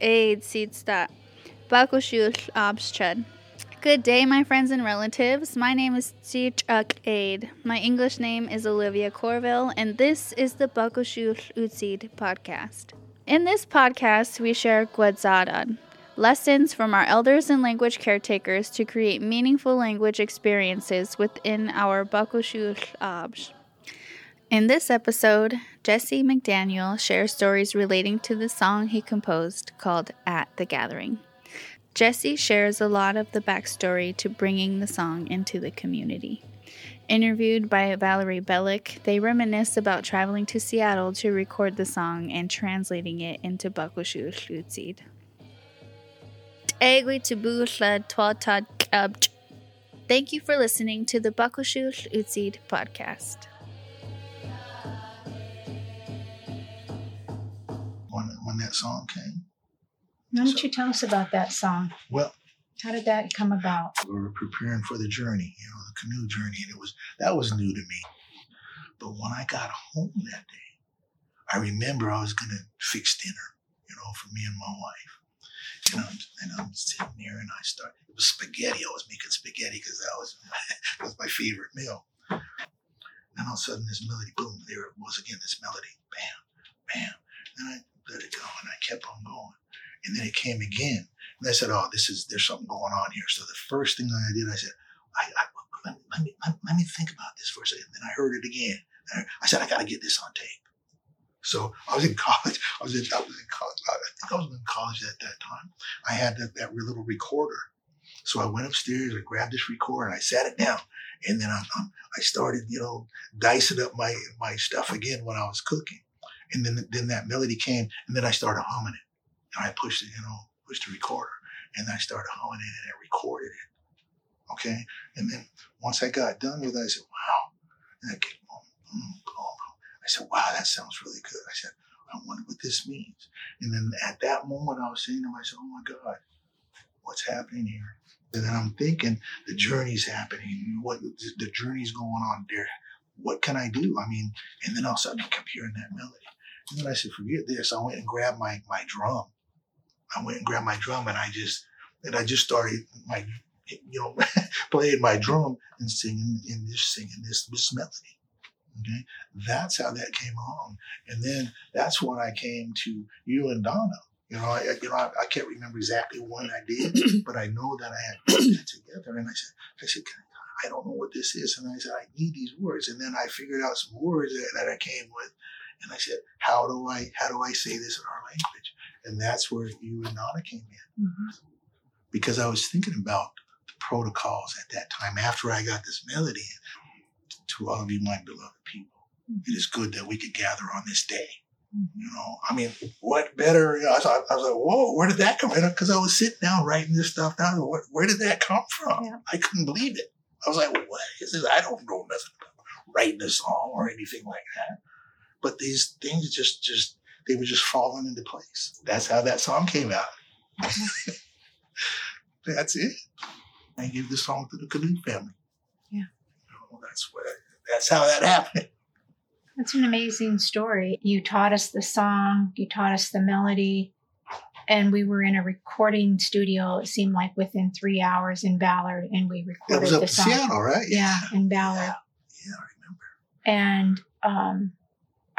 Aid. Good day, my friends and relatives. My name is Ak Aid. My English name is Olivia Corville, and this is the Bakushul Utsid podcast. In this podcast, we share Gwadzadad, lessons from our elders and language caretakers to create meaningful language experiences within our Bakushul Abj. In this episode, Jesse McDaniel shares stories relating to the song he composed called At the Gathering. Jesse shares a lot of the backstory to bringing the song into the community. Interviewed by Valerie Bellack, they reminisce about traveling to Seattle to record the song and translating it into Bakushu Lutsid. Thank you for listening to the Bakushu Utsid podcast. That song came. Why don't So- you tell us about that song? Well, How did that come about? we were preparing for the journey, you know, the canoe journey, and it was that was new to me. But when I got home that day, I remember I was gonna fix dinner, you know, for me and my wife. And I'm, and I'm sitting there, and I start. It was spaghetti. I was making spaghetti because that was that was my favorite meal. And all of a sudden, this melody, boom! There it was again. This melody, bam, bam. And I let it go, and I kept on going. And then it came again, and I said, "Oh, this is there's something going on here." So the first thing I did, I said, I, I let, me, let, me, let, let me think about this for a second. Then I heard it again. And I, I said, I got to get this on tape. So I was in college. I was in, I was in college. I think I was in college at that time. I had that, that little recorder. So I went upstairs, I grabbed this recorder, and I sat it down. And then I, I started, you know, dicing up my, my stuff again when I was cooking. And then, then that melody came, and then I started humming it. And I pushed it, you know, pushed the recorder, and I started humming it, and I recorded it. Okay. And then once I got done with it, I said, wow. And I kept boom, boom, boom. I said, wow, that sounds really good. I said, I wonder what this means. And then at that moment, I was saying to myself, oh my God, what's happening here? And then I'm thinking the journey's happening. What the journey's going on there. What can I do? I mean, and then all of a sudden I kept hearing that melody. And I said, forget this. I went and grabbed my, my drum. I went and grabbed my drum and I just, and I just started my, you know, playing my drum and singing and just singing this, this melody. Okay. That's how that came along. And then that's when I came to you and Donna. You know, I, you know, I, I can't remember exactly when I did, but I know that I had put that together. And I said, I said, "Can I I don't know what this is. And I said, I need these words. And then I figured out some words that, that I came with. And I said, how do I, how do I say this in our language? And that's where you and Donna came in mm-hmm. because I was thinking about the protocols at that time after I got this melody. To all of you, my beloved people, mm-hmm. it is good that we could gather on this day. Mm-hmm. You know, I mean, what better? You know, I, was, I was like, whoa, where did that come from? Because I was sitting down writing this stuff down. Where, where did that come from? Yeah. I couldn't believe it. I was like, what is this? I don't know nothing about writing a song or anything like that. But these things just, just, they were just falling into place. That's how that song came out. That's it. I gave the song to the Canoe family. Yeah. You know, that's what. That's how that happened. That's an amazing story. You taught us the song, you taught us the melody, and we were in a recording studio, it seemed like within three hours in Ballard, and we That recorded was up the in song. Seattle, right? Yeah, in Ballard. Yeah, yeah, I remember. And um,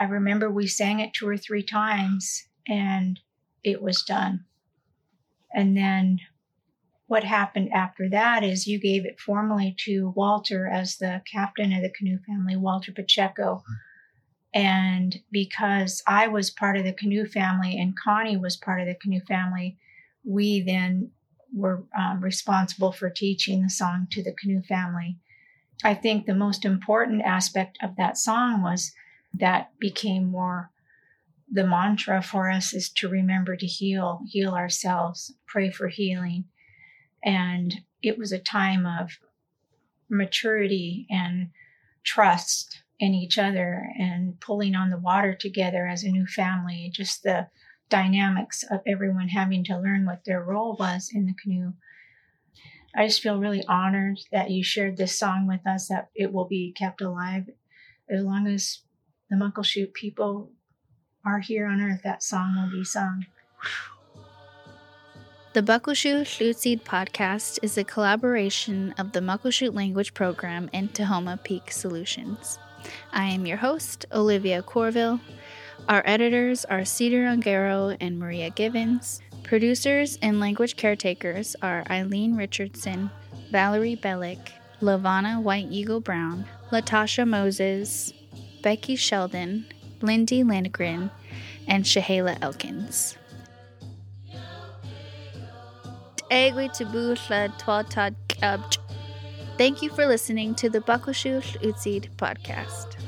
I remember we sang it two or three times and it was done. And then what happened after that is you gave it formally to Walter as the captain of the canoe family, Walter Pacheco. And because I was part of the canoe family and Connie was part of the canoe family, we then were um, responsible for teaching the song to the canoe family. I think the most important aspect of that song was that became more the mantra for us is to remember to heal, heal ourselves, pray for healing. And it was a time of maturity and trust in each other and pulling on the water together as a new family, just the dynamics of everyone having to learn what their role was in the canoe. I just feel really honored that you shared this song with us, that it will be kept alive as long as the Muckleshoot people are here on earth, that song will be sung. The Muckleshoot Tlutseed podcast is a collaboration of the Muckleshoot Language Program and Tahoma Peak Solutions. I am your host, Olivia Corville. Our editors are Cedar Ungaro and Maria Givens. Producers and language caretakers are Eileen Richardson, Valerie Bellack, Lavana White Eagle Brown, Latasha Moses, Becky Sheldon, Lindy Landgren, and Shahela Elkins. Thank you for listening to the Muckleshoot Tlutseed podcast.